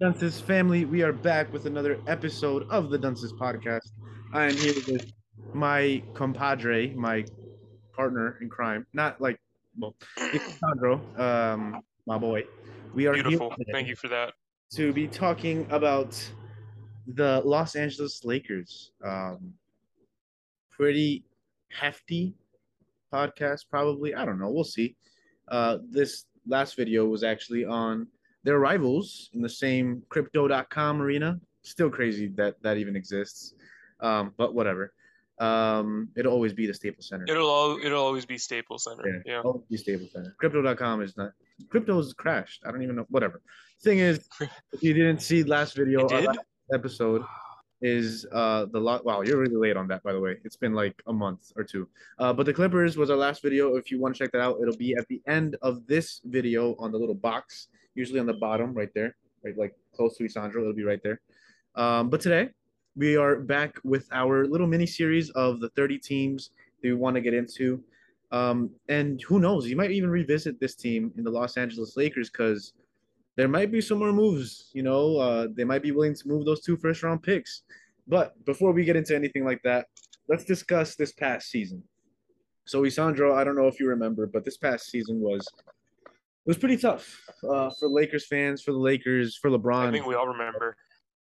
Dunces family? We are back with another episode of the Dunces podcast. I am here with my compadre, my partner in crime. Not like, well, um, my boy. We are Beautiful. here Thank you for that. to be talking about the Los Angeles Lakers. Um, pretty hefty podcast, probably. I don't know. We'll see. Uh, this last video was actually on their rivals in the same crypto.com arena. Still crazy that that even exists. Um, but whatever. Um, it'll always be the Staples Center. It'll al- it'll always be Staples Center. Yeah, Yeah. always be Staples Center. Crypto.com is not. Crypto Crypto's crashed. I don't even know. Whatever. Thing is, if you didn't see last video, last episode is uh the lot. Wow, you're really late on that, by the way. It's been like a month or two. Uh, but the Clippers was our last video. If you want to check that out, it'll be at the end of this video on the little box, usually on the bottom, right there, right like close to Isandro. It'll be right there. Um, but today we are back with our little mini series of the 30 teams that we want to get into. Um, and who knows, you might even revisit this team in the Los Angeles Lakers because there might be some more moves. You know, uh, they might be willing to move those two first round picks. But before we get into anything like that, let's discuss this past season. So, Isandro, I don't know if you remember, but this past season was it was pretty tough uh, for Lakers fans, for the Lakers, for LeBron. I think we all remember.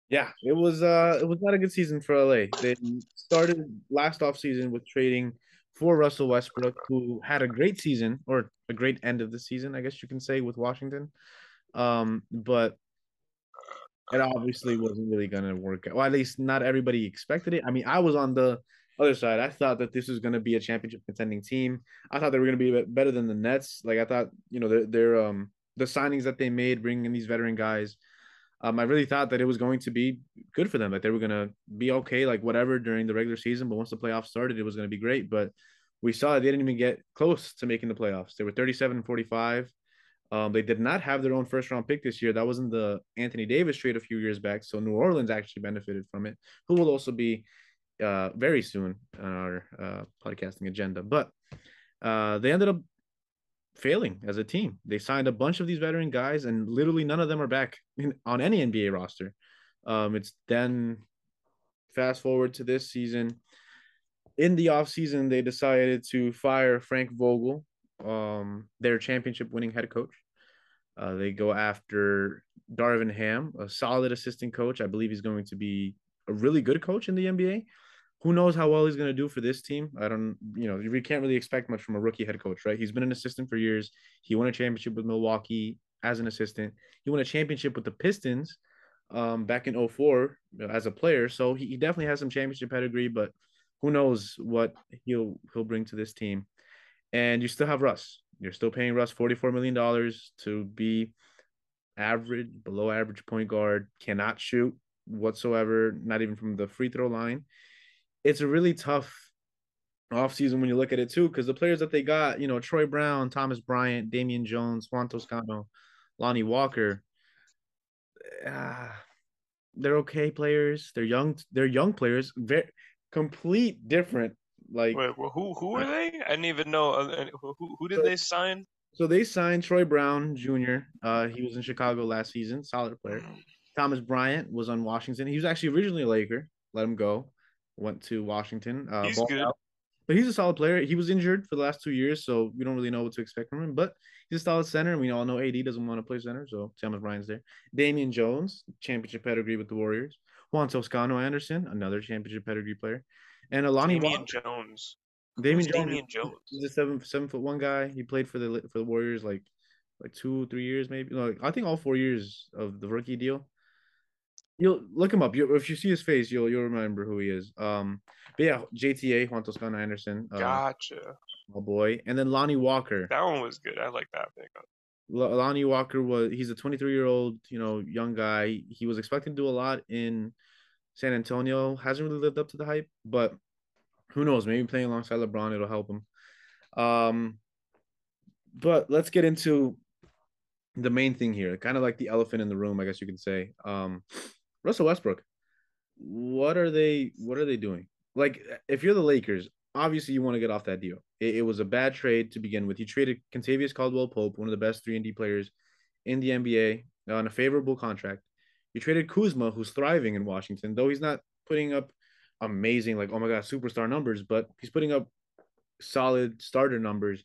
Yeah, it was uh it was not a good season for LA. They started last offseason with trading for Russell Westbrook, who had a great season or a great end of the season, I guess you can say, with Washington. Um, but it obviously wasn't really gonna work out. Well, at least not everybody expected it. I mean, I was on the other side. I thought that this was gonna be a championship contending team. I thought they were gonna be better than the Nets. Like I thought, you know, their their um the signings that they made, bringing in these veteran guys um, I really thought that it was going to be good for them, that they were going to be okay, like whatever during the regular season. But once the playoffs started, it was going to be great. But we saw they didn't even get close to making the playoffs. They were 37 and 45. Um, they did not have their own first round pick this year. That wasn't the Anthony Davis trade a few years back. So New Orleans actually benefited from it, who will also be uh, very soon on our uh, podcasting agenda. But uh, they ended up failing as a team. They signed a bunch of these veteran guys, and literally none of them are back in, on any NBA roster. Um, it's then fast forward to this season. In the offseason, they decided to fire Frank Vogel, um, their championship winning head coach. Uh, they go after Darvin Ham, a solid assistant coach. I believe he's going to be a really good coach in the NBA who knows how well he's going to do for this team? I don't, you know, we can't really expect much from a rookie head coach, right? He's been an assistant for years. He won a championship with Milwaukee as an assistant. He won a championship with the Pistons um, back in 04 as a player. So he, he definitely has some championship pedigree, but who knows what he'll he'll bring to this team. And you still have Russ. You're still paying Russ $44 million to be average, below average point guard, cannot shoot whatsoever, not even from the free throw line it's a really tough offseason when you look at it too, because the players that they got, you know, Troy Brown, Thomas Bryant, Damian Jones, Juan Toscano, Lonnie Walker, uh, they're okay players. They're young. They're young players. Very complete different. Like Wait, well, who who are they? I didn't even know. uh, Who who, did they sign? so, they signed Troy Brown Jr. Uh, he was in Chicago last season. Solid player. Thomas Bryant was on Washington. He was actually originally a Laker. Let him go. Went to Washington. Uh, He's good. out. But he's a solid player. He was injured for the last two years, so we don't really know what to expect from him. But he's a solid center, and we all know AD doesn't want to play center, so Thomas Bryant's there. Damian Jones, championship pedigree with the Warriors. Juan Toscano Anderson, another championship pedigree player. And Alani Damian Walker. Jones. Damian Jones. Damian Jones? He's a seven seven foot one guy. He played for the for the Warriors like like two three years maybe. No, like, I think all four years of the rookie deal. You'll look him up. You, if you see his face, you'll you'll remember who he is. Um, but yeah, JTA Juan Toscano Anderson, uh, Gotcha. my boy, and then Lonnie Walker. That one was good. I like that pickup. L- Lonnie Walker was he's a 23 year old you know young guy. He was expecting to do a lot in San Antonio. Hasn't really lived up to the hype, but who knows? Maybe playing alongside LeBron it'll help him. Um, but let's get into the main thing here, kind of like the elephant in the room, I guess you could say. Um, Russell Westbrook. What are they? What are they doing? Like, if you're the Lakers, obviously you want to get off that deal. It, it was a bad trade to begin with. You traded Kentavious Caldwell Pope, one of the best three and D players in the NBA, on a favorable contract. You traded Kuzma, who's thriving in Washington, though he's not putting up amazing, like, oh my God, superstar numbers, but he's putting up solid starter numbers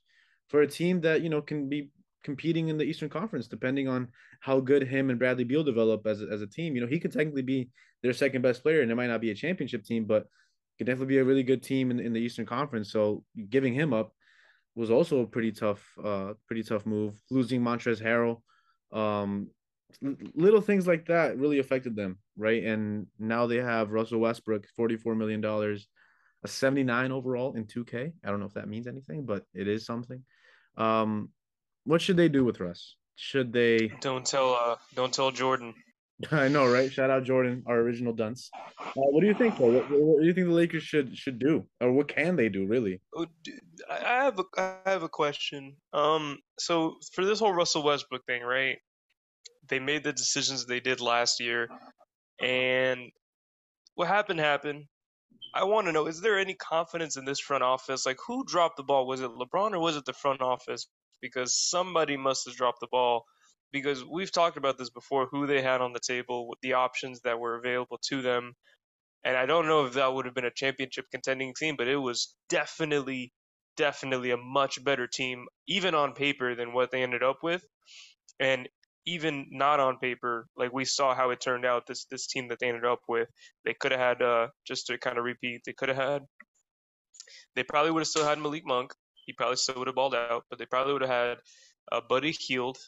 for a team that, you know, can be competing in the Eastern Conference, depending on how good him and Bradley Beal develop as a, as a team. You know, he could technically be their second best player, and it might not be a championship team, but could definitely be a really good team in, in the Eastern Conference. So giving him up was also a pretty tough, uh, pretty tough move. Losing Montrezl Harrell, um, little things like that really affected them, right? And now they have Russell Westbrook, forty-four million dollars, a seventy-nine overall in two K. I don't know if that means anything, but it is something. Um, what should they do with Russ? Should they? Don't tell. Uh, don't tell Jordan. I know, right? Shout out Jordan, our original dunce. Uh, what do you think, though? What, what, do you think the Lakers should should do, or what can they do, really? Oh, I have a I have a question. Um, so for this whole Russell Westbrook thing, right? They made the decisions they did last year, and what happened happened. I want to know: is there any confidence in this front office? Like, who dropped the ball? Was it LeBron or was it the front office? Because somebody must have dropped the ball because we've talked about this before who they had on the table, the options that were available to them. And I don't know if that would have been a championship contending team, but it was definitely, definitely a much better team, even on paper, than what they ended up with. And even not on paper, like we saw how it turned out, this this team that they ended up with, they could have had, uh, just to kind of repeat, they could have had, they probably would have still had Malik Monk. He probably still would have balled out, but they probably would have had uh, Buddy Hield,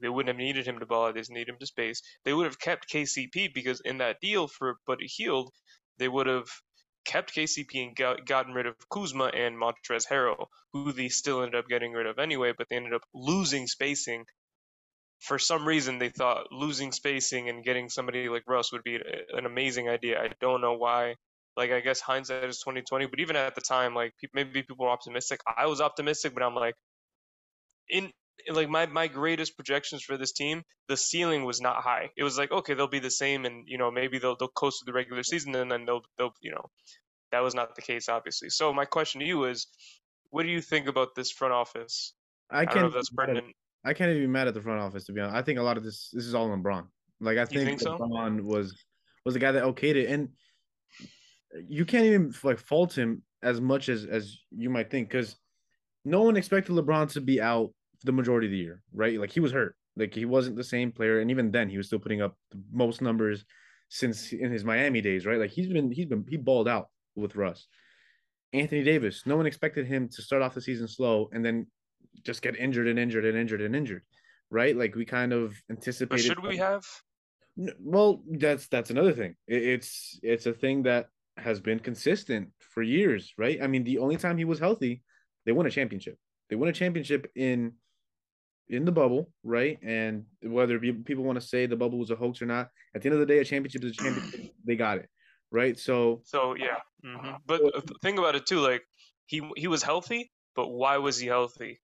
they wouldn't have needed him to ball. They just need him to space. They would have kept KCP because in that deal for Buddy Hield, they would have kept KCP and got, gotten rid of Kuzma and Montrezl Harrell, who they still ended up getting rid of anyway, but they ended up losing spacing. For some reason, they thought losing spacing and getting somebody like Russ would be an amazing idea. I don't know why. Like, I guess hindsight is twenty twenty, but even at the time, like maybe people were optimistic. I was optimistic, but I'm like, in like my my greatest projections for this team, the ceiling was not high. It was like okay, they'll be the same, and you know maybe they'll they'll coast through the regular season, and then they'll they'll you know that was not the case obviously. So my question to you is, what do you think about this front office? I can't. I that's pertinent. I can't even be mad at the front office to be honest. I think a lot of this this is all LeBron. Like I think, think LeBron so? was was the guy that okayed it, and you can't even like fault him as much as as you might think because no one expected LeBron to be out the majority of the year, right? Like he was hurt. Like he wasn't the same player, and even then he was still putting up the most numbers since in his Miami days, right? Like he's been he's been he balled out with Russ. Anthony Davis, no one expected him to start off the season slow and then just get injured and injured and injured and injured, right? Like we kind of anticipated. But should we have? Well, that's that's another thing. It's it's a thing that has been consistent for years, right? I mean, the only time he was healthy, they won a championship. They won a championship in in the bubble, right? And whether people want to say the bubble was a hoax or not, at the end of the day, a championship is a championship. they got it, right? So, so yeah. Mm-hmm. But so, think about it too. Like he he was healthy, but why was he healthy?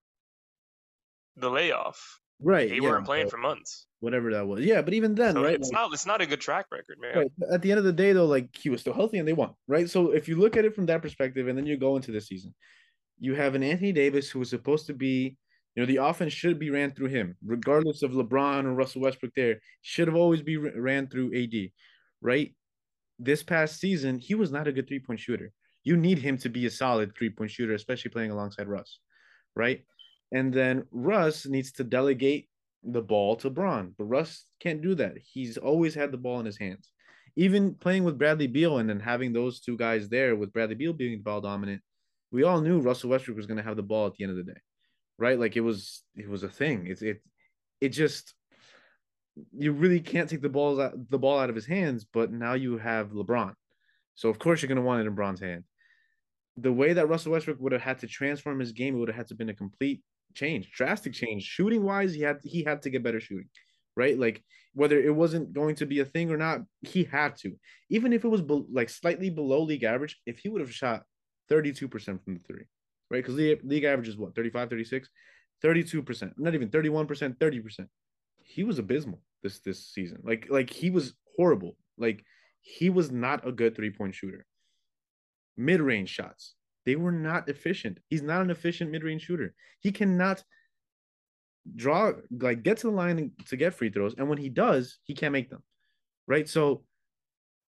The layoff, right? They yeah, weren't playing for months. Whatever that was, yeah. But even then, so right? It's like, not it's not a good track record, man. Right. At the end of the day, though, like he was still healthy and they won, right? So if you look at it from that perspective, and then you go into the season, you have an Anthony Davis who was supposed to be you know, the offense should be ran through him, regardless of LeBron or Russell Westbrook. There should have always be ran through AD, right? This past season, he was not a good three point shooter. You need him to be a solid three point shooter, especially playing alongside Russ, right? And then Russ needs to delegate the ball to Bron, but Russ can't do that. He's always had the ball in his hands. Even playing with Bradley Beal and then having those two guys there with Bradley Beal being ball dominant, we all knew Russell Westbrook was going to have the ball at the end of the day right? Like it was it was a thing. It's it it just you really can't take the balls out the ball out of his hands, but now you have LeBron. So of course you're gonna want it in LeBron's hand. The way that Russell Westbrook would have had to transform his game, it would have had to been a complete change, drastic change. Shooting wise, he had he had to get better shooting, right? Like whether it wasn't going to be a thing or not, he had to. Even if it was be- like slightly below league average, if he would have shot 32% from the three, right? Because league, league average is what 35, 36, 32%, not even 31%, 30%. He was abysmal this this season. Like like he was horrible. Like he was not a good three-point shooter. Mid-range shots, they were not efficient. He's not an efficient mid-range shooter. He cannot draw like get to the line to get free throws, and when he does, he can't make them. Right. So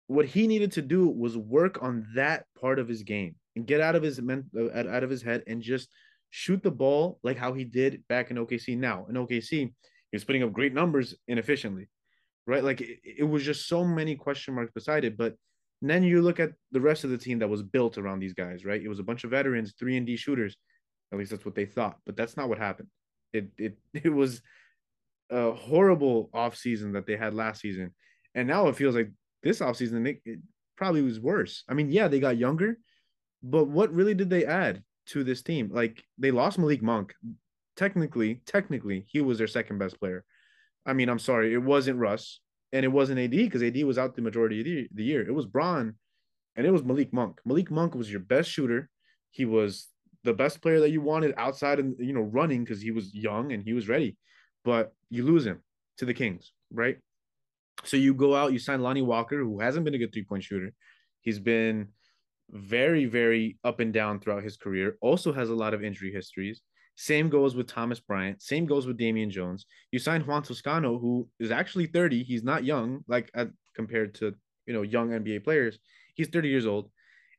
what he needed to do was work on that part of his game and get out of his men uh, out of his head and just shoot the ball like how he did back in OKC. Now in OKC, he was putting up great numbers inefficiently, right? Like it, it was just so many question marks beside it. But then you look at the rest of the team that was built around these guys, right? It was a bunch of veterans, three and D shooters. At least that's what they thought, but that's not what happened. It it it was a horrible offseason that they had last season. And now it feels like this offseason it, it probably was worse. I mean, yeah, they got younger, but what really did they add to this team? Like they lost Malik Monk. Technically, technically, he was their second best player. I mean, I'm sorry, it wasn't Russ and it wasn't AD because AD was out the majority of the, the year. It was Bron and it was Malik Monk. Malik Monk was your best shooter. He was the best player that you wanted outside and you know running because he was young and he was ready. But you lose him to the Kings, right? So you go out, you sign Lonnie Walker, who hasn't been a good three point shooter. He's been very, very up and down throughout his career. Also has a lot of injury histories. Same goes with Thomas Bryant. Same goes with Damian Jones. You sign Juan Toscano, who is actually 30. He's not young, like at, compared to you know young NBA players. He's 30 years old.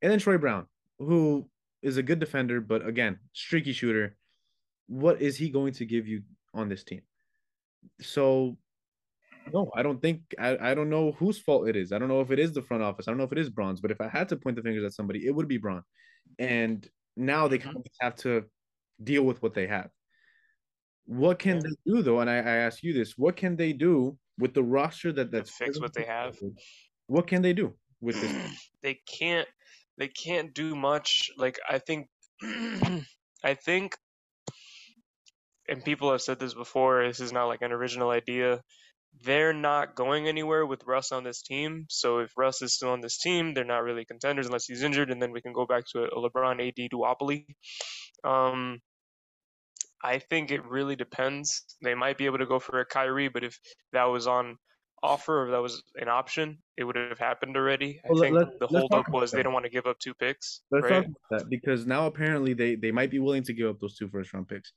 And then Troy Brown, who is a good defender, but again, streaky shooter. What is he going to give you on this team? So no, I don't think I, I don't know whose fault it is. I don't know if it is the front office. I don't know if it is Bron's, but if I had to point the fingers at somebody, it would be Bron. And now they mm-hmm. kind of have to deal with what they have. What can yeah. they do though? And I, I ask you this: What can they do with the roster that that's fix what they have? What can they do with this? they can't. They can't do much. Like I think, I think, and people have said this before. This is not like an original idea they're not going anywhere with Russ on this team. So if Russ is still on this team, they're not really contenders unless he's injured, and then we can go back to a LeBron AD duopoly. Um, I think it really depends. They might be able to go for a Kyrie, but if that was on offer or that was an option, it would have happened already. I well, think the holdup was that. they don't want to give up two picks. Let's right? talk about that because now apparently they they might be willing to give up those two first round picks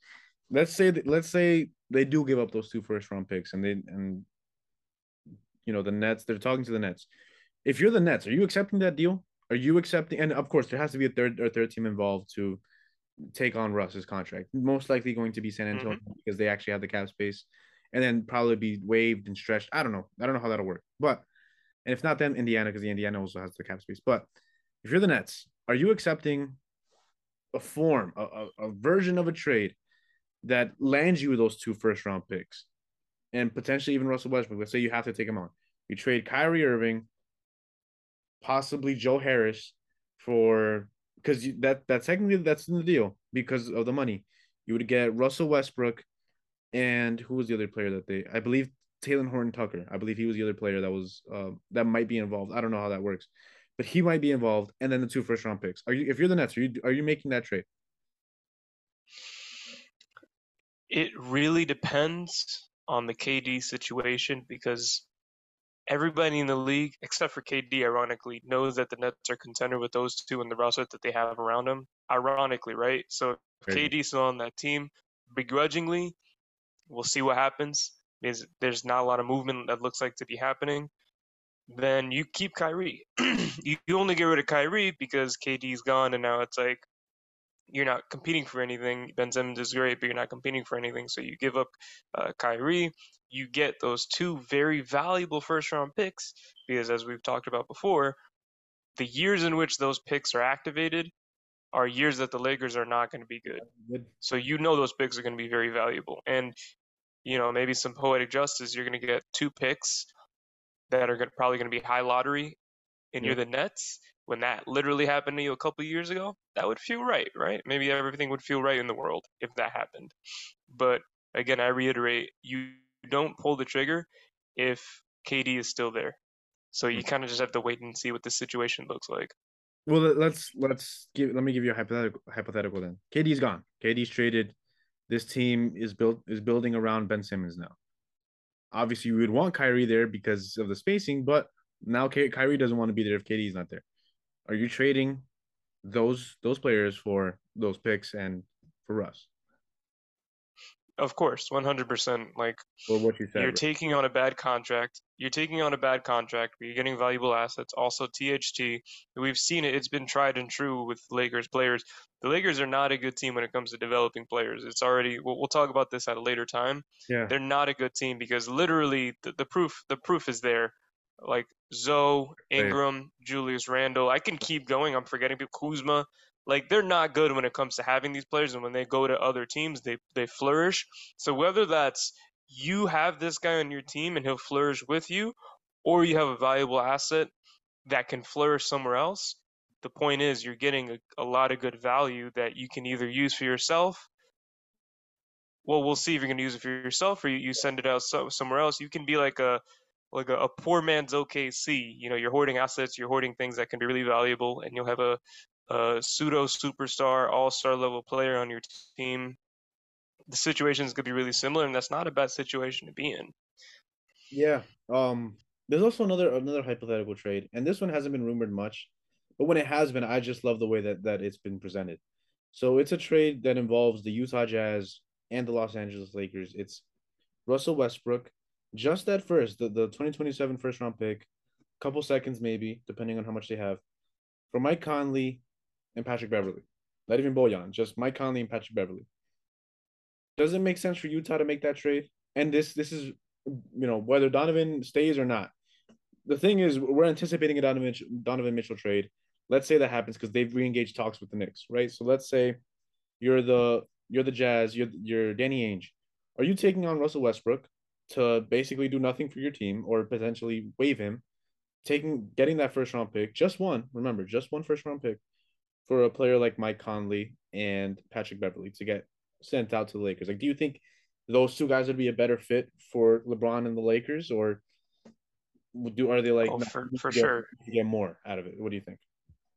let's say that, let's say they do give up those two first round picks and they and you know the Nets they're talking to the Nets. If you're the Nets, are you accepting that deal? Are you accepting? And of course, there has to be a third or third team involved to take on Russ's contract. Most likely going to be San Antonio mm-hmm. because they actually have the cap space, and then probably be waived and stretched. I don't know. I don't know how that'll work. But and if not them, Indiana because the Indiana also has the cap space. But if you're the Nets, are you accepting a form, a, a, a version of a trade that lands you those two first round picks and potentially even Russell Westbrook. Let's say you have to take him on. You trade Kyrie Irving, possibly Joe Harris for because that that's technically that's in the deal because of the money. You would get Russell Westbrook and who was the other player that they I believe Talen Horton Tucker. I believe he was the other player that was uh, that might be involved. I don't know how that works, but he might be involved. And then the two first round picks. Are you if you're the Nets? Are you are you making that trade? It really depends on the KD situation because everybody in the league, except for KD, ironically, knows that the Nets are contender with those two and the roster that they have around them. Ironically, right? So if KD's still on that team, begrudgingly, we'll see what happens. Because there's not a lot of movement that looks like to be happening. Then you keep Kyrie. you, you only get rid of Kyrie because KD's gone, and now it's like, you're not competing for anything. Ben Simmons is great, but you're not competing for anything. So you give up uh, Kyrie. You get those two very valuable first round picks because, as we've talked about before, the years in which those picks are activated are years that the Lakers are not going to be good. So you know those picks are going to be very valuable. And, you know, maybe some poetic justice, you're going to get two picks that are probably going to be high lottery, and yeah. you're the Nets when that literally happened to you a couple years ago, that would feel right, right? Maybe everything would feel right in the world if that happened. But again, I reiterate, you don't pull the trigger if KD is still there. So you hmm. kind of just have to wait and see what the situation looks like. Well, let's let's give let me give you a hypothetical hypothetical then. KD's gone. KD's traded. This team is built is building around Ben Simmons now. Obviously, we would want Kyrie there because of the spacing, but now Kyrie doesn't want to be there if KD's not there are you trading those those players for those picks and for Russ? Of course, 100%. Like, or what you said. You're right? taking on a bad contract. You're taking on a bad contract, but you're getting valuable assets. Also, THT. We've seen it. It's been tried and true with Lakers players. The Lakers are not a good team when it comes to developing players. It's already. We'll, we'll talk about this at a later time. Yeah. They're not a good team because literally the, the proof the proof is there. Like Zoe, Ingram, Julius Randle. I can keep going. I'm forgetting people. Kuzma. Like they're not good when it comes to having these players, and when they go to other teams, they they flourish. So whether that's you have this guy on your team and he'll flourish with you, or you have a valuable asset that can flourish somewhere else. The point is, you're getting a, a lot of good value that you can either use for yourself. Well, we'll see if you're going to use it for yourself or you, you send it out so, somewhere else. You can be like a like a, a poor man's OKC. You know, you're hoarding assets, you're hoarding things that can be really valuable, and you'll have a, a pseudo superstar, all star level player on your team the situations could be really similar, and that's not a bad situation to be in. Yeah. Um. There's also another another hypothetical trade, and this one hasn't been rumored much, but when it has been, I just love the way that that it's been presented. So it's a trade that involves the Utah Jazz and the Los Angeles Lakers. It's Russell Westbrook, just at first, the, the 2027 first round pick, a couple seconds maybe, depending on how much they have, for Mike Conley and Patrick Beverley. Not even Bojan, just Mike Conley and Patrick Beverley. Does it make sense for Utah to make that trade? And this this is you know whether Donovan stays or not. The thing is, we're anticipating a Donovan Donovan Mitchell trade. Let's say that happens because they've reengaged talks with the Knicks, right? So let's say you're the you're the Jazz, you're you're Danny Ainge. Are you taking on Russell Westbrook to basically do nothing for your team or potentially waive him, taking getting that first round pick, just one, remember, just one first round pick for a player like Mike Conley and Patrick Beverly to get sent out to the Lakers? Like, do you think those two guys would be a better fit for LeBron and the Lakers, or do are they like oh, for, for get, sure get more out of it? What do you think?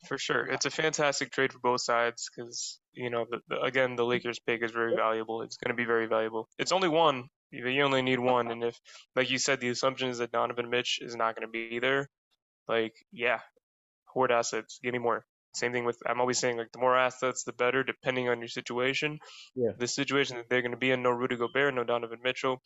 For sure, it's a fantastic trade for both sides because you know, the, the, again, the Lakers pick is very valuable. It's going to be very valuable. It's only one. You only need one, and if, like you said, the assumption is that Donovan Mitch is not going to be there. Like, yeah, hoard assets, give me more. Same thing with I'm always saying like the more assets, the better, depending on your situation. Yeah. The situation that they're going to be in, no Rudy Gobert, no Donovan Mitchell.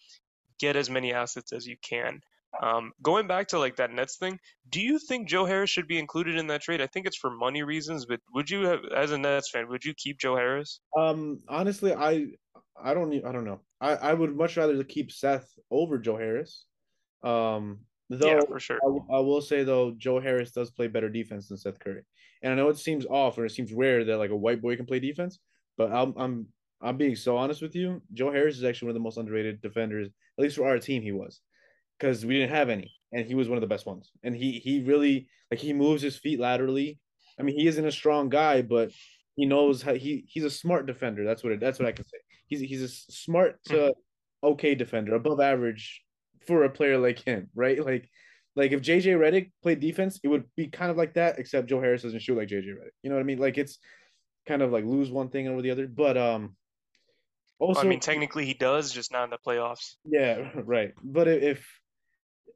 Get as many assets as you can. Um, going back to like that Nets thing, do you think Joe Harris should be included in that trade? I think it's for money reasons, but would you have, as a Nets fan, would you keep Joe Harris? Um, honestly, I, I don't, I don't know. I, I would much rather to keep Seth over Joe Harris. Um, though yeah, for sure. I, I will say though, Joe Harris does play better defense than Seth Curry. And I know it seems off or it seems rare that like a white boy can play defense, but I'm I'm I'm being so honest with you. Joe Harris is actually one of the most underrated defenders, at least for our team. He was because we didn't have any, and he was one of the best ones. And he he really like he moves his feet laterally. I mean, he isn't a strong guy, but he knows how he he's a smart defender. That's what it, that's what I can say. He's he's a smart to okay defender, above average for a player like him, right? Like like if JJ Redick played defense, it would be kind of like that, except Joe Harris doesn't shoot like JJ Redick. You know what I mean? Like it's kind of like lose one thing over the other. But um also well, I mean technically he does, just not in the playoffs. Yeah, right. But if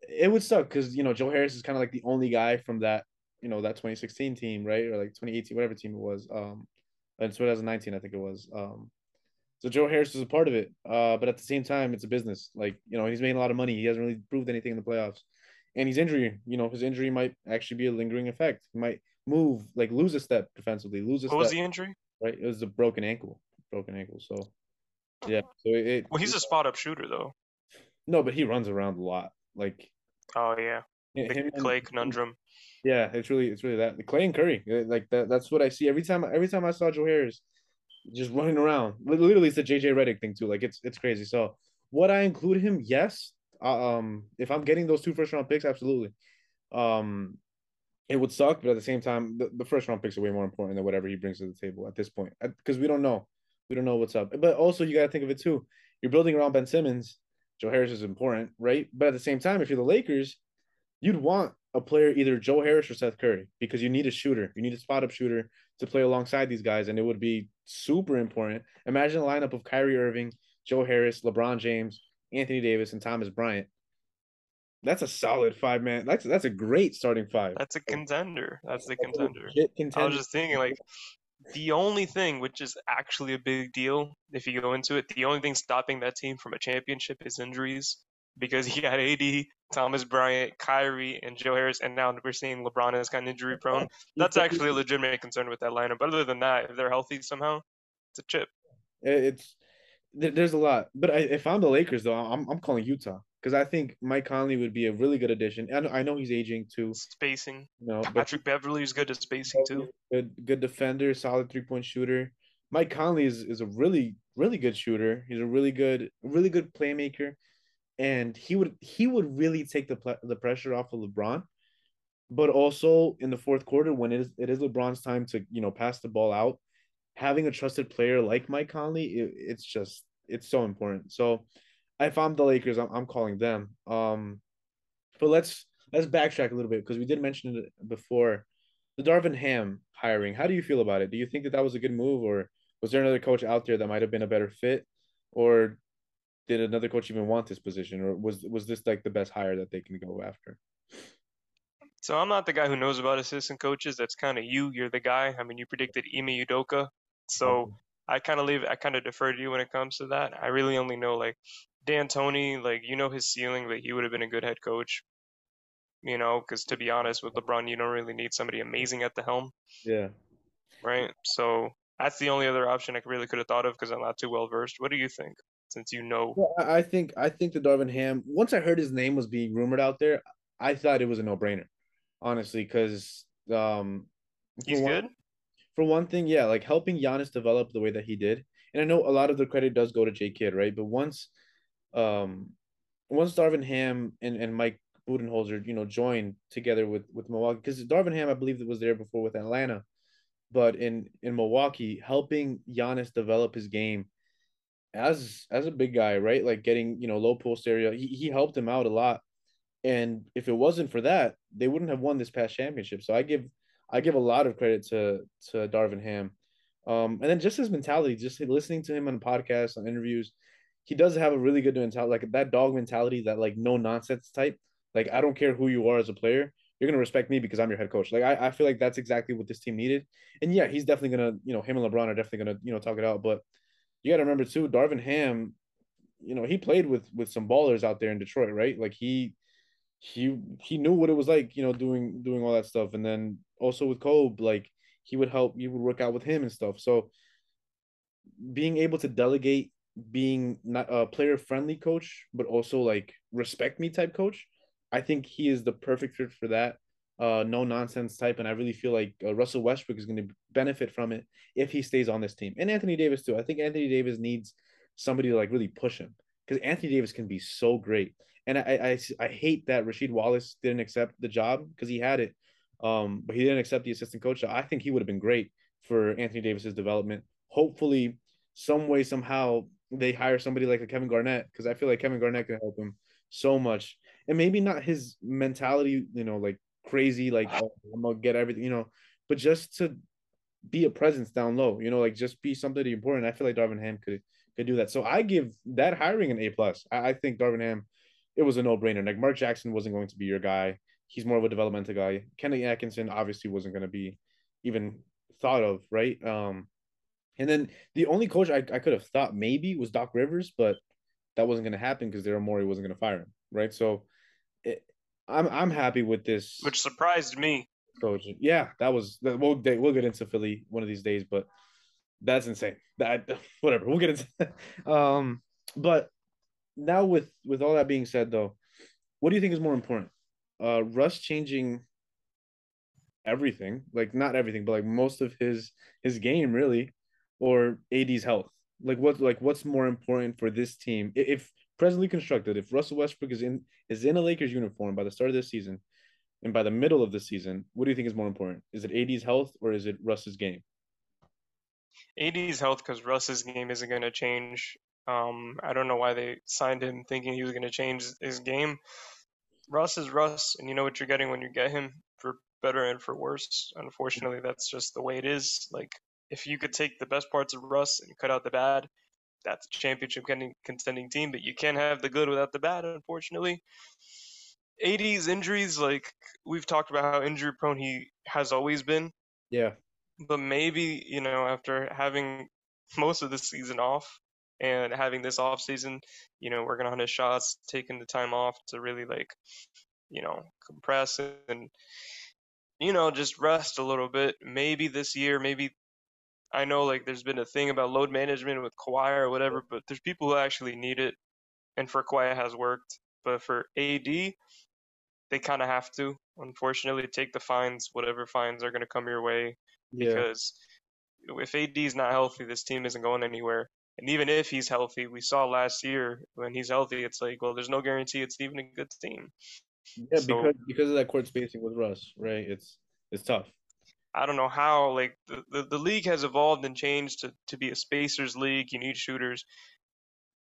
it would suck because you know Joe Harris is kind of like the only guy from that you know that 2016 team, right? Or like 2018, whatever team it was. Um and 2019, I think it was. Um so Joe Harris is a part of it. Uh, but at the same time, it's a business. Like, you know, he's making a lot of money. He hasn't really proved anything in the playoffs and his injury, you know, his injury might actually be a lingering effect. He might move, like lose a step defensively, lose a what step. was the injury? Right, it was a broken ankle, broken ankle. So, yeah, so it. Well, he's a spot up shooter though. No, but he runs around a lot. Like. Oh yeah. The Clay and, conundrum. Yeah, it's really it's really that the Clay and Curry like that. That's what I see every time. Every time I saw Joe Harris, just running around. Literally, it's the JJ Redick thing too. Like it's it's crazy. So, would I include him? Yes, uh, um, if I'm getting those two first round picks, absolutely. Um, it would suck, but at the same time, the, the first round picks are way more important than whatever he brings to the table at this point because we don't know. We don't know what's up. But also, you got to think of it too. You're building around Ben Simmons. Joe Harris is important, right? But at the same time, if you're the Lakers, you'd want a player either Joe Harris or Seth Curry because you need a shooter. You need a spot up shooter to play alongside these guys, and it would be super important. Imagine a lineup of Kyrie Irving, Joe Harris, LeBron James, Anthony Davis, and Thomas Bryant. That's a solid five man. That's that's a great starting five. That's a contender. That's the contender. contender. I was just thinking like the only thing, which is actually a big deal if you go into it, the only thing stopping that team from a championship is injuries. Because you got AD, Thomas Bryant, Kyrie, and Joe Harris, and now we're seeing LeBron is kind of injury prone. That's actually a legitimate concern with that lineup. But other than that, if they're healthy somehow, it's a chip. It's there's a lot, but I, if I'm the Lakers though, I'm I'm calling Utah because I think Mike Conley would be a really good addition. And I know he's aging too. Spacing. You know, Patrick Beverley is good at spacing too. Good, good defender, solid three point shooter. Mike Conley is, is a really, really good shooter. He's a really good, really good playmaker, and he would he would really take the the pressure off of LeBron. But also in the fourth quarter, when it is it is LeBron's time to you know pass the ball out, having a trusted player like Mike Conley, it, it's just it's so important. So if I'm the Lakers, I'm, I'm calling them. Um, but let's let's backtrack a little bit because we did mention it before. The Darvin Ham hiring. How do you feel about it? Do you think that that was a good move, or was there another coach out there that might have been a better fit, or did another coach even want this position, or was was this like the best hire that they can go after? So I'm not the guy who knows about assistant coaches. That's kind of you. You're the guy. I mean, you predicted Ime Udoka, so I kind of leave. I kind of defer to you when it comes to that. I really only know like D'Antoni. like you know his ceiling, that he would have been a good head coach. You know, because to be honest, with LeBron, you don't really need somebody amazing at the helm. Yeah. Right. So that's the only other option I really could have thought of because I'm not too well versed. What do you think? Since you know, well, I think I think the Darvin Ham. Once I heard his name was being rumored out there, I thought it was a no brainer, honestly, because um, he's one, good. For one thing, yeah, like helping Giannis develop the way that he did, and I know a lot of the credit does go to J Kidd, right? But once um, once Darvin Ham and, and Mike Budenholzer, you know, joined together with with Milwaukee, because Darvin Ham, I believe, that was there before with Atlanta, but in in Milwaukee, helping Giannis develop his game as as a big guy, right? Like getting you know low post area, he he helped him out a lot. And if it wasn't for that, they wouldn't have won this past championship. So I give I give a lot of credit to to Darvin Ham. Um, and then just his mentality, just listening to him on podcasts, on interviews, he does have a really good mentality, like that dog mentality, that like no nonsense type. Like I don't care who you are as a player, you're gonna respect me because I'm your head coach. Like I, I feel like that's exactly what this team needed. And yeah, he's definitely gonna, you know, him and LeBron are definitely gonna, you know, talk it out. But you gotta remember too, Darvin Ham, you know, he played with with some ballers out there in Detroit, right? Like he he he knew what it was like, you know, doing doing all that stuff. And then also with Kobe, like he would help, you would work out with him and stuff. So being able to delegate being not a player friendly coach, but also like respect me type coach. I think he is the perfect fit for that. Uh, no nonsense type, and I really feel like uh, Russell Westbrook is going to benefit from it if he stays on this team, and Anthony Davis too. I think Anthony Davis needs somebody to like really push him because Anthony Davis can be so great, and I, I I hate that Rasheed Wallace didn't accept the job because he had it, um, but he didn't accept the assistant coach. I think he would have been great for Anthony Davis's development. Hopefully, some way somehow they hire somebody like a Kevin Garnett because I feel like Kevin Garnett can help him so much, and maybe not his mentality, you know, like crazy, like oh, I'm gonna get everything, you know, but just to be a presence down low, you know, like just be something important. I feel like Darvin Ham could could do that. So I give that hiring an A plus. I, I think Darvin Ham, it was a no brainer. Like Mark Jackson wasn't going to be your guy. He's more of a developmental guy. Kenny Atkinson obviously wasn't going to be even thought of, right? Um, and then the only coach I, I could have thought maybe was Doc Rivers, but that wasn't going to happen because Daryl Morey wasn't going to fire him, right? So I'm I'm happy with this. Which surprised me. Coach, yeah, that was we'll we'll get into Philly one of these days, but that's insane. That whatever we'll get into. That. Um, but now with with all that being said, though, what do you think is more important? Uh, Russ changing everything, like not everything, but like most of his his game, really, or AD's health? Like what like what's more important for this team if presently constructed? If Russell Westbrook is in is in a Lakers uniform by the start of this season, and by the middle of the season, what do you think is more important? Is it AD's health or is it Russ's game? AD's health because Russ's game isn't going to change. Um, I don't know why they signed him thinking he was going to change his game. Russ is Russ, and you know what you're getting when you get him for better and for worse. Unfortunately, that's just the way it is. Like if you could take the best parts of Russ and cut out the bad, that's a championship contending team. But you can't have the good without the bad, unfortunately. AD's injuries, like we've talked about how injury prone he has always been. Yeah. but maybe you know after having most of the season off and having this off season, you know, working on his shots, taking the time off to really like, you know, compress and you know just rest a little bit. Maybe this year, maybe I know like there's been a thing about load management with Kawhi or whatever, but there's people who actually need it, and for Kawhi it has worked, but for AD, they kind of have to unfortunately take the fines, whatever fines are going to come your way, Yeah. because if AD is not healthy, this team isn't going anywhere. And even if he's healthy, we saw last year when he's healthy, it's like, well, there's no guarantee it's even a good team. Yeah, So because because of that court spacing with Russ, right? It's it's tough. I don't know how like the, the, the league has evolved and changed to, to be a spacers league. You need shooters.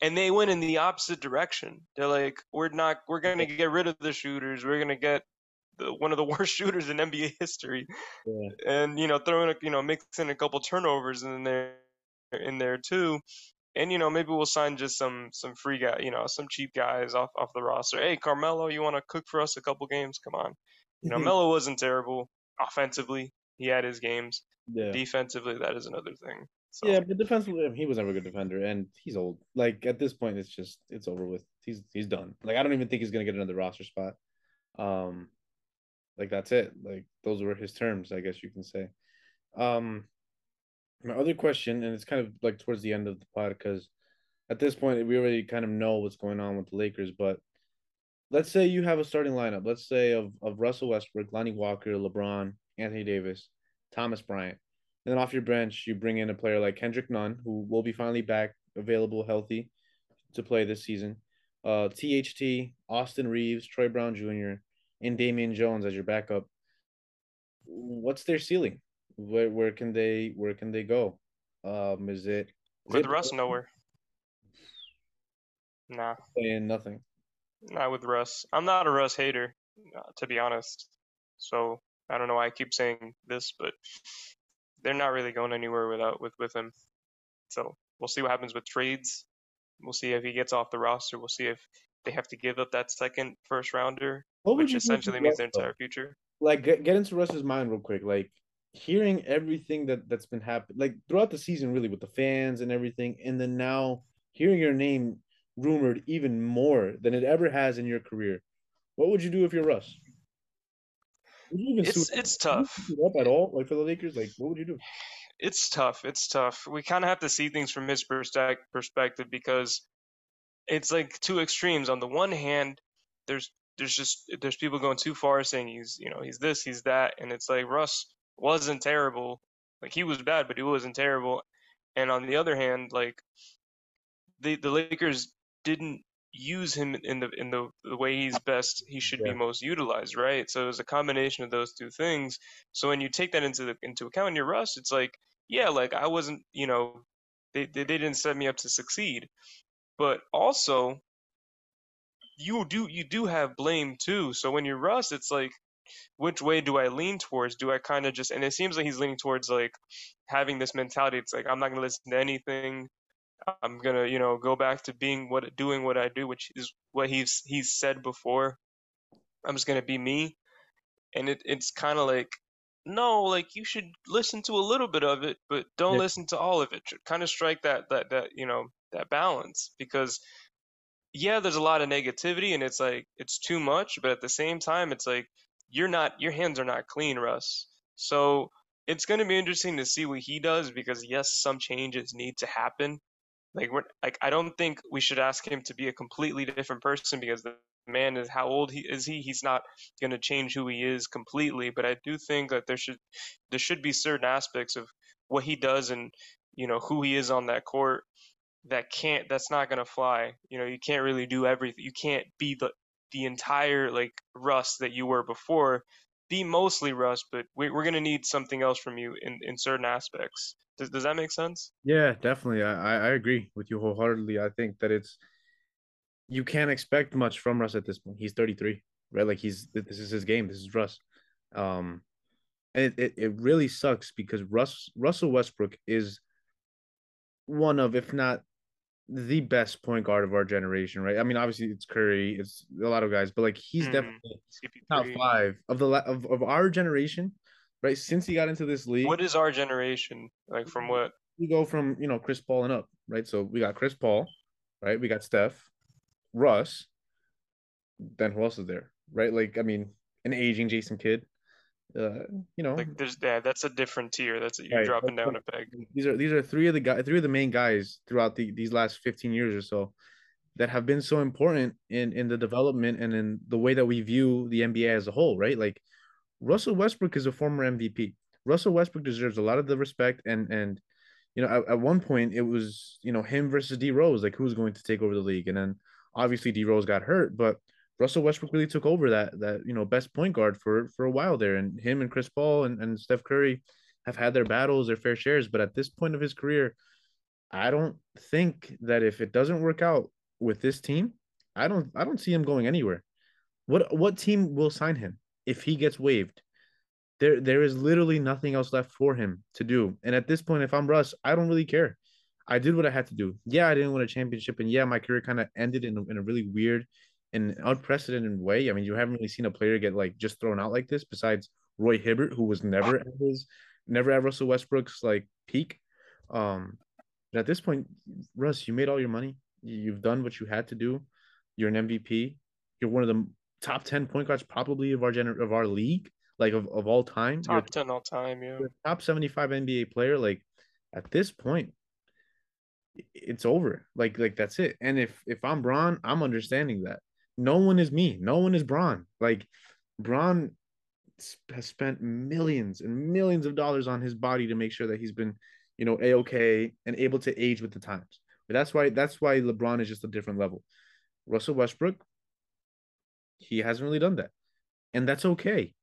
And they went in the opposite direction. They're like, we're not we're gonna get rid of the shooters. We're gonna get the, one of the worst shooters in NBA history. Yeah. And you know, throwing a you know, mixing a couple turnovers in there in there too. And you know, maybe we'll sign just some some free guy, you know, some cheap guys off off the roster. Hey, Carmelo, you want to cook for us a couple games? Come on. You know, Melo wasn't terrible offensively. He had his games. Yeah. Defensively, that is another thing. So Yeah, but defensively, he was never a good defender, and he's old. Like at this point, it's just it's over with. He's he's done. Like I don't even think he's gonna get another roster spot. Um, like that's it. Like those were his terms, I guess you can say. Um, my other question, and it's kind of like towards the end of the pod, because at this point we already kind of know what's going on with the Lakers. But let's say you have a starting lineup. Let's say of of Russell Westbrook, Lonnie Walker, LeBron, Anthony Davis, Thomas Bryant. And then off your bench, you bring in a player like Kendrick Nunn, who will be finally back, available, healthy to play this season. Uh, THT, Austin Reaves, Troy Brown Jr., and Damian Jones as your backup. What's their ceiling? Where where can they where can they go? Um, is it is with it Russ, nowhere. Nah, saying nothing? not with Russ. I'm not a Russ hater, uh, to be honest. So I don't know why I keep saying this, but they're not really going anywhere without with with him. So we'll see what happens with trades. We'll see if he gets off the roster. We'll see if they have to give up that second first rounder, which you do for essentially means their entire future. like get, get into Russ's mind real quick. Like hearing everything that that's been happening, like throughout the season, really with the fans and everything, and then now hearing your name rumored even more than it ever has in your career. What would you do if you're Russ? Would you even It's it's tough. up at all? Like for the Lakers, like what would you do? It's tough. It's tough. We kind of have to see things from his perspective because it's like two extremes. On the one hand, there's there's just there's people going too far saying he's you know he's this he's that, and it's like Russ wasn't terrible. Like he was bad, but he wasn't terrible. And on the other hand, like the the Lakers didn't use him in the in the, the way he's best he should Yeah. be most utilized, right? So it was a combination of those two things. So when you take that into the into account in your Russ, it's like, yeah, like I wasn't, you know, they they, they didn't set me up to succeed. But also you do you do have blame too. So when you're Russ, it's like which way do I lean towards? Do I kind of just and it seems like he's leaning towards like having this mentality. It's like I'm not gonna listen to anything. I'm gonna you know go back to being what doing what I do, which is what he's he's said before. I'm just gonna be me, and it it's kind of like no, like you should listen to a little bit of it, but don't Yeah. listen to all of it. Kind of strike that that that you know that balance because yeah, there's a lot of negativity and it's like it's too much, but at the same time, it's like you're not your hands are not clean, Russ. So it's going to be interesting to see what he does because yes, some changes need to happen. Like we're like I don't think we should ask him to be a completely different person because the man is how old he is he he's not going to change who he is completely, but I do think that there should there should be certain aspects of what he does and you know who he is on that court that can't that's not gonna fly. You know, you can't really do everything. You can't be the the entire like Russ that you were before. Be mostly Russ, but we, we're gonna need something else from you in in certain aspects. Does does that make sense? Yeah, definitely. I, I I agree with you wholeheartedly. I think that it's you can't expect much from Russ at this point. He's 33, right? Like he's this is his game. This is Russ. Um and it, it, it really sucks because Russ Russell Westbrook is one of, if not the best point guard of our generation, right? I mean, obviously it's Curry, it's a lot of guys, but like he's Mhm. definitely CP3. top five of the of, of our generation. right? Since he got into this league, What is our generation like? From what? we go from you know Chris Paul and up, right? So we got Chris Paul, right? We got Steph, Russ. Then who else is there, right? Like I mean, an aging Jason Kidd. Uh, you know, Like, there's yeah, that's a different tier. That's you're Right. dropping That's down a peg. these are these are three of the guys, three of the main guys throughout the these last fifteen years or so that have been so important in in the development and in the way that we view the NBA as a whole, right? Like Russell Westbrook is a former MVP. Russell Westbrook deserves a lot of the respect and and you know at, at one point it was you know him versus D Rose like who's going to take over the league and then obviously D Rose got hurt but Russell Westbrook really took over that that you know best point guard for for a while there and him and Chris Paul and, and Steph Curry have had their battles their fair shares but at this point of his career I don't think that if it doesn't work out with this team I don't I don't see him going anywhere what what team will sign him if he gets waived there there is literally nothing else left for him to do. And at this point, if I'm Russ, I don't really care. I did what I had to do. Yeah, I didn't win a championship, and yeah, my career kind of ended in in a really weird and unprecedented way. I mean, you haven't really seen a player get like just thrown out like this, besides Roy Hibbert, who was never at his never at Russell Westbrook's like peak. Um, but at this point, Russ, you made all your money. You- You've done what you had to do. You're an MVP. You're one of the top ten point guards probably of our gener- of our league, like of, of all time. You're Top ten all time. Yeah. you're top 75 NBA player, like at this point, it's over. Like, like that's it. And if if I'm Bron, I'm understanding that. No one is me. No one is Bron. Like Bron has spent millions and millions of dollars on his body to make sure that he's been, you know, a okay and able to age with the times. But that's why that's why LeBron is just a different level. Russell Westbrook, he hasn't really done that, and that's okay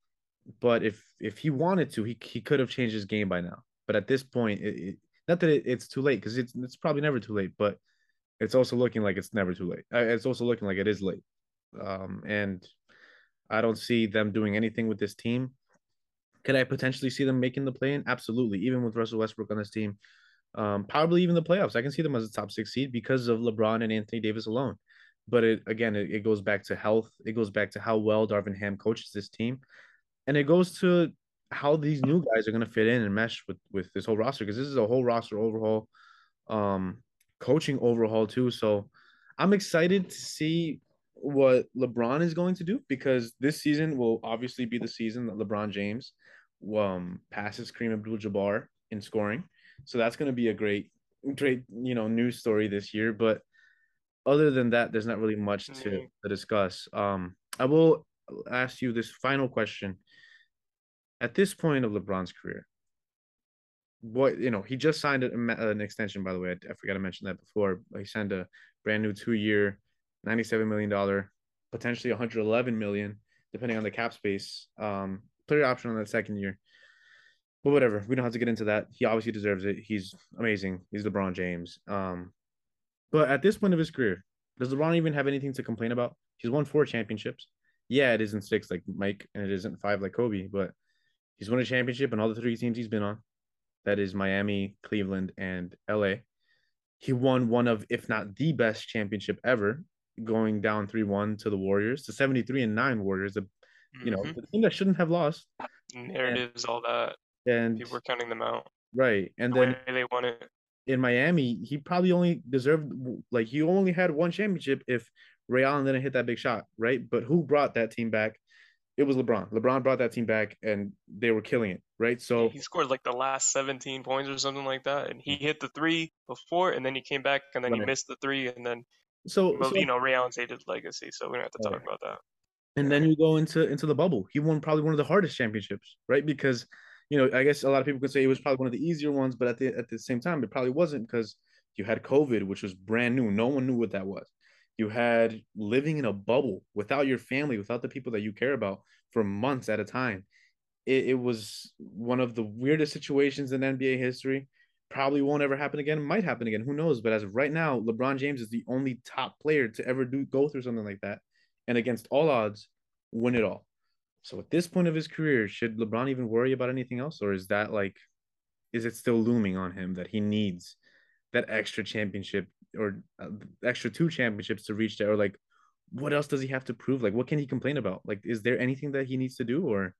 but if if he wanted to, he he could have changed his game by now. But at this point, it, it, not that it, it's too late because it's it's probably never too late, but it's also looking like it's never too late. Uh, It's also looking like it is late, um, and I don't see them doing anything with this team. Could I potentially see them making the play in? Absolutely, even with Russell Westbrook on this team, um, probably even the playoffs. I can see them as a top six seed because of LeBron and Anthony Davis alone. But it again, it, it goes back to health. It goes back to how well Darvin Ham coaches this team and it goes to how these new guys are going to fit in and mesh with with this whole roster because this is a whole roster overhaul um coaching overhaul too so i'm excited to see what lebron is going to do because this season will obviously be the season that lebron james um passes Kareem abdul-jabbar in scoring so that's going to be a great great you know news story this year but other than that there's not really much to, Mhm. to discuss um i will ask you this final question at this point of LeBron's career, what you know, he just signed an, an extension. By the way, I, I forgot to mention that before. He signed a brand new two-year, ninety-seven million dollar, potentially one hundred eleven million, depending on the cap space. Um, player option on that second year. But whatever, we don't have to get into that. He obviously deserves it. He's amazing. He's LeBron James. Um, but at this point of his career, does LeBron even have anything to complain about? He's won four championships. Yeah, it isn't six like Mike, and it isn't five like Kobe, but he's won a championship in all the three teams he's been on. That is Miami, Cleveland, and LA. He won one of, if not the best championship ever, going down 3 1 to the Warriors, to 73 and 9 Warriors, the, you know, Mhm. the team that shouldn't have lost. narratives, all that. And People were counting them out. right. And The then they won it. in Miami, he probably only deserved, like, he only had one championship if Ray Allen didn't hit that big shot, right? But who brought that team back? It was LeBron. LeBron brought that team back and they were killing it, right? So, he scored like the last 17 points or something like that, and he hit the three before, and then he came back, and then he missed the three, and then so, well, so you know Ray Allen's hated legacy, so we don't have to talk Right. about that. and then you go into into the bubble. He won probably one of the hardest championships, right? Because you know, I guess a lot of people could say it was probably one of the easier ones, but at the at the same time, it probably wasn't because you had COVID, which was brand new. No one knew what that was. You had living in a bubble without your family, without the people that you care about for months at a time. It, it was one of the weirdest situations in NBA history. Probably won't ever happen again. Might happen again. Who knows? But as of right now, LeBron James is the only top player to ever do go through something like that and against all odds, win it all. So at this point of his career, should LeBron even worry about anything else, or is that like, is it still looming on him that he needs that extra championship or uh, extra two championships to reach there, or like, what else does he have to prove? Like, what can he complain about? Like, is there anything that he needs to do, or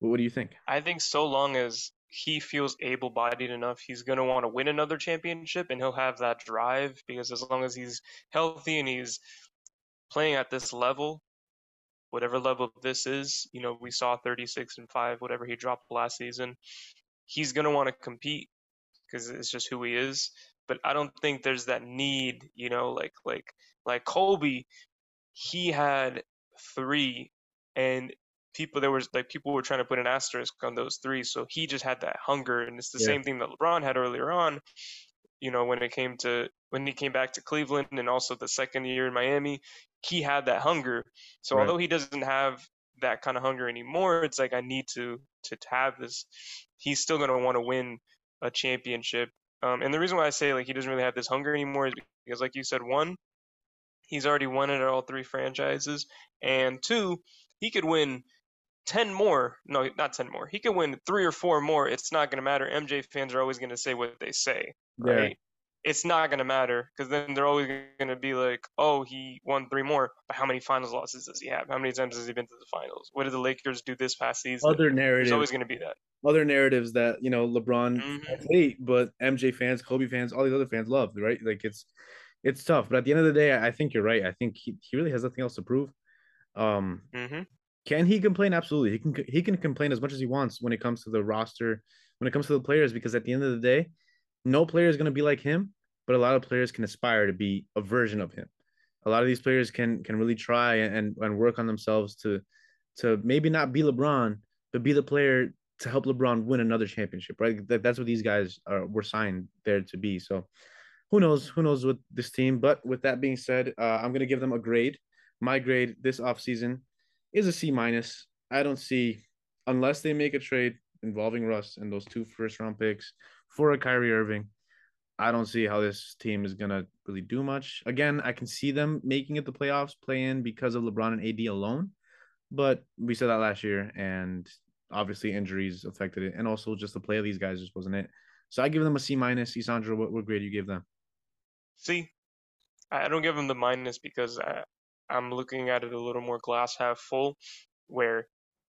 What, do you think? I think so long as he feels able bodied enough, he's going to want to win another championship and he'll have that drive because as long as he's healthy and he's playing at this level, whatever level this is, you know, we saw 36 and 5, whatever he dropped last season, he's going to want to compete because it's just who he is. But I don't think there's that need, you know, like like like Kobe, he had three and people there was like people were trying to put an asterisk on those three so he just had that hunger and it's the yeah. same thing that lebron had earlier on you know when it came to when he came back to cleveland and also the second year in miami he had that hunger so right. although he doesn't have that kind of hunger anymore it's like i need to to have this he's still going to want to win a championship um, and the reason why i say like he doesn't really have this hunger anymore is because like you said one he's already won it at all three franchises and two he could win 10 more. No, not 10 more. He could win three or four more. It's not going to matter. MJ fans are always going to say what they say, right? Yeah. It's not going to matter because then they're always going to be like, oh, he won three more. But how many finals losses does he have? How many times has he been to the finals? What did the Lakers do this past season? Other narratives. There's always going to be that. Other narratives that, you know, LeBron mm-hmm. hate, but MJ fans, Kobe fans, all these other fans love, right? Like it's, it's tough. But at the end of the day, I think you're right. I think he, he really has nothing else to prove. Um, mm-hmm. Can he complain? Absolutely. He can he can complain as much as he wants when it comes to the roster, when it comes to the players, because at the end of the day, no player is going to be like him, but a lot of players can aspire to be a version of him. A lot of these players can can really try and and work on themselves to to maybe not be LeBron, but be the player to help LeBron win another championship, right? That, that's what these guys are were signed there to be. So who knows? Who knows with this team? But with that being said, uh, I'm gonna give them a grade. My grade this offseason is a C minus. I don't see unless they make a trade involving Russ and those two first round picks for a Kyrie Irving. I don't see how this team is gonna really do much. Again, I can see them making it the playoffs, play in because of LeBron and AD alone. But we said that last year, and obviously injuries affected it, and also just the play of these guys just wasn't it. So I give them a C minus. Isandro, what, what grade do you give them? C. I don't give them the minus because I'm looking at it a little more glass half full, where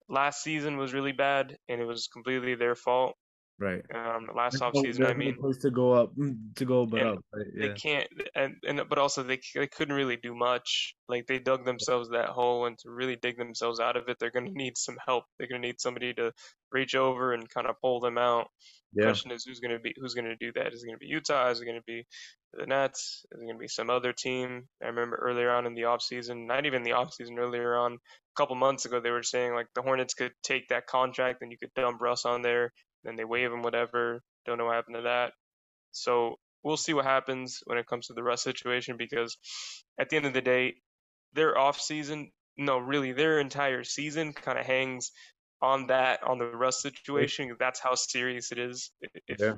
last season was really bad and it was completely their fault. Right. Um, last off season, I mean, place to go up, mm, to go but up. Right? Yeah. They can't, and and but also they they couldn't really do much. Like they dug themselves that hole, and to really dig themselves out of it, they're gonna need some help. They're gonna need somebody to reach over and kind of pull them out. Yeah. The question is who's gonna be who's gonna do that? Is it gonna be Utah? Is it gonna be the Nets? Is it gonna be some other team? I remember earlier on in the off season, not even the off season, earlier on, a couple months ago, they were saying like the Hornets could take that contract and you could dump Russ on there then they waive him, whatever. Don't know what happened to that. So we'll see what happens when it comes to the Russ situation because at the end of the day, their off season, no, really, their entire season kind of hangs on that, on the Russ situation. That's how serious it is. If yeah.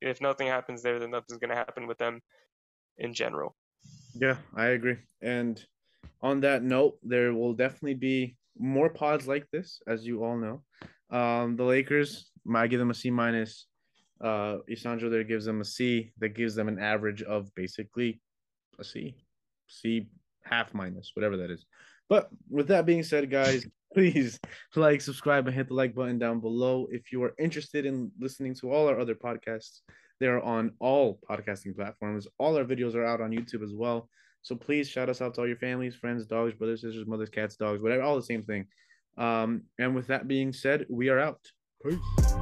if nothing happens there, then nothing's going to happen with them in general. Yeah, I agree. And on that note, there will definitely be more pods like this, as you all know. Um, the Lakers, I give them a C minus. Uh, Isandro there gives them a C. That gives them an average of basically a C, C half minus, whatever that is. But with that being said, guys, please like, subscribe, and hit the like button down below. If you are interested in listening to all our other podcasts, they are on all podcasting platforms. All our videos are out on YouTube as well. So please shout us out to all your families, friends, dogs, brothers, sisters, mothers, cats, dogs, whatever, all the same thing. Um, and with that being said, we are out. Peace.